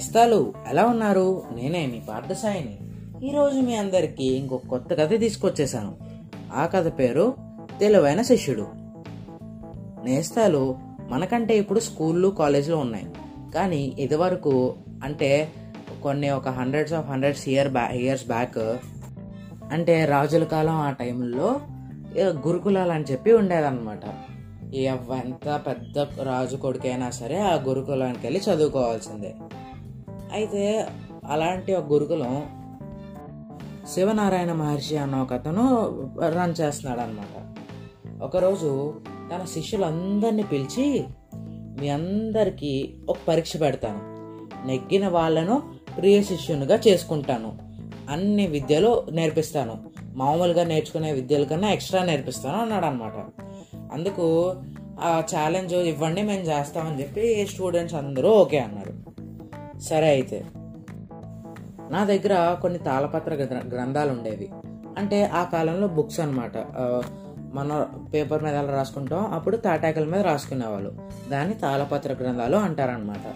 నేస్తాలు. ఎలా ఉన్నారు? నేనే మీ పార్థసాయిని. ఈరోజు మీ అందరికీ ఇంకొక కొత్త కథ తీసుకొచ్చేసాను ఆ కథ పేరు తెలివైన శిష్యుడు. నేస్తాలు మనకంటే ఇప్పుడు స్కూళ్ళు కాలేజీలు ఉన్నాయి. కానీ ఇదివరకు అంటే కొన్ని ఒక hundreds of hundreds year back years back అంటే రాజుల కాలం ఆ టైంలో గురుకులాలు అని చెప్పి ఉండేదన్నమాట. ఎంత పెద్ద రాజు కొడుకైనా సరే ఆ గురుకులానికి వెళ్ళి చదువుకోవాల్సిందే. అయితే అలాంటి ఒక గురుకులం శివనారాయణ మహర్షి అన్న ఒక అతను రన్ చేస్తున్నాడు అనమాట ఒకరోజు తన శిష్యులందరినీ పిలిచి మీ అందరికీ ఒక పరీక్ష పెడతాను. నెగ్గిన వాళ్ళను ప్రియ శిష్యునిగా చేసుకుంటాను. అన్ని విద్యలు నేర్పిస్తాను. మామూలుగా నేర్చుకునే విద్యల కన్నా ఎక్స్ట్రా నేర్పిస్తాను అన్నాడు అనమాట అందుకు ఆ ఛాలెంజ్ ఇవ్వండి మేము చేస్తామని చెప్పి స్టూడెంట్స్ అందరూ ఓకే అన్నారు. సరే అయితే. నా దగ్గర కొన్ని తాళపత్ర గ్రంథాలు ఉండేవి అంటే ఆ కాలంలో బుక్స్ అనమాట మన పేపర్ మీద ఎలా రాసుకుంటాం అప్పుడు తాటాకుల మీద రాసుకునేవాళ్ళు. దాన్ని తాళపత్ర గ్రంథాలు అంటారనమాట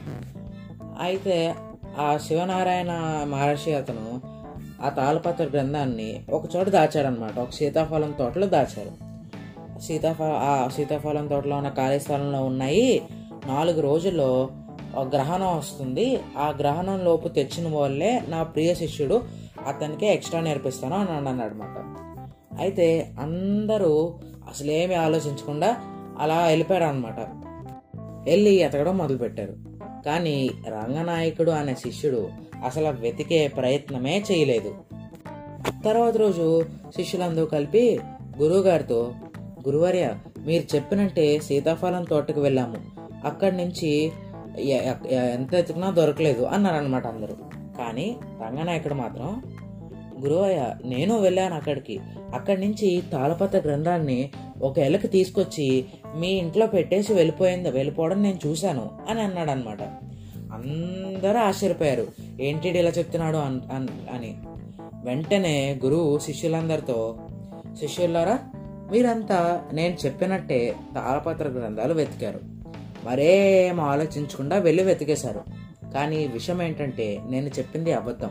అయితే ఆ శివనారాయణ మహర్షి అతను ఆ తాళపత్ర గ్రంథాన్ని ఒక చోట దాచాడనమాట ఒక సీతాఫలం తోటలో దాచారు. సీతాఫల ఆ సీతాఫలం తోటలో ఉన్న ఖాళీ స్థలంలో ఉన్నాయి. నాలుగు రోజుల్లో గ్రహణం వస్తుంది. ఆ గ్రహణం లోపు తెచ్చిన వాళ్ళే నా ప్రియ శిష్యుడు అతనికి ఎక్స్ట్రా నేర్పిస్తాను అని అన్నాడు అనమాట అయితే అందరూ అసలేమి ఆలోచించకుండా అలా వెళ్ళిపోయారు అనమాట వెళ్ళి ఎతకడం మొదలుపెట్టారు. కానీ రంగనాయకుడు అనే శిష్యుడు అసలు వెతికే ప్రయత్నమే చేయలేదు. తర్వాత రోజు శిష్యులందరూ కలిపి గురువుగారితో గురువర్య మీరు చెప్పినట్టే సీతాఫలం తోటకు వెళ్ళాము. అక్కడి నుంచి ఎంత ఎతికినా దొరకలేదు అన్నారనమాట అందరూ. కానీ రంగనాయకుడు మాత్రం గురువయ్య నేను వెళ్ళాను అక్కడికి. అక్కడి నుంచి తాళపత్ర గ్రంథాన్ని ఒక ఎలకి తీసుకొచ్చి మీ ఇంట్లో పెట్టేసి వెళ్ళిపోయింది వెళ్ళిపోవడం నేను చూశాను అని అన్నాడు అనమాట అందరూ ఆశ్చర్యపోయారు. ఏంటి ఇలా చెప్తున్నాడు? అన్- అని. వెంటనే గురువు శిష్యులందరితో శిష్యులారా మీరంతా నేను చెప్పినట్టే తాళపత్ర గ్రంథాలు వెతికారు. మరేం ఆలోచించకుండా వెళ్ళి వెతికేశారు. కానీ విషయం ఏంటంటే నేను చెప్పింది అబద్ధం.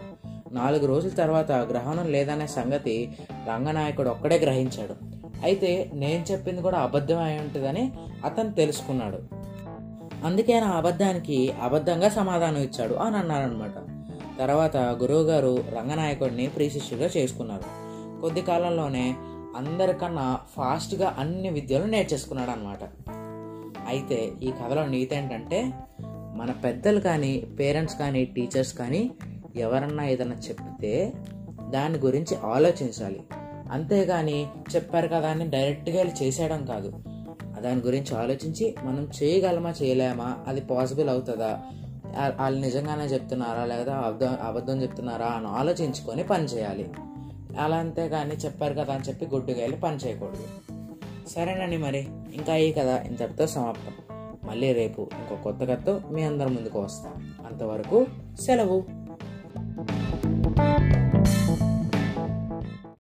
నాలుగు రోజుల తర్వాత గ్రహణం లేదనే సంగతి రంగనాయకుడు ఒక్కడే గ్రహించాడు. అయితే నేను చెప్పింది కూడా అబద్ధం అయి ఉంటుందని అతను తెలుసుకున్నాడు. అందుకే నా అబద్ధానికి అబద్ధంగా సమాధానం ఇచ్చాడు అని అన్నారనమాట తర్వాత గురువుగారు రంగనాయకుడిని ప్రీశిష్యుగా చేసుకున్నారు. కొద్ది కాలంలోనే అందరికన్నా ఫాస్ట్గా అన్ని విద్యలు నేర్చేసుకున్నాడు అనమాట అయితే ఈ కథలో నీతి ఏంటంటే మన పెద్దలు కానీ పేరెంట్స్ కానీ టీచర్స్ కానీ ఎవరన్నా ఏదైనా చెప్తే దాని గురించి ఆలోచించాలి. అంతేగాని చెప్పారు కదా అని డైరెక్ట్గా వెళ్ళి చేసేయడం కాదు. దాని గురించి ఆలోచించి మనం చేయగలమా చేయలేమా అది పాసిబుల్ అవుతుందా వాళ్ళు నిజంగానే చెప్తున్నారా లేదా అబద్ధం అబద్ధం చెప్తున్నారా అని ఆలోచించుకొని పని చేయాలి. అలా అంతేగాని చెప్పారు కదా అని చెప్పి గుడ్డుగా వెళ్ళి పని చేయకూడదు. సరేనండి మరి. ఇంకా ఈ కథ ఇంతటితో సమాప్తం. మళ్ళీ రేపు ఇంకో కొత్త కథతో మీ అందరి ముందుకు వస్తాం. అంతవరకు సెలవు.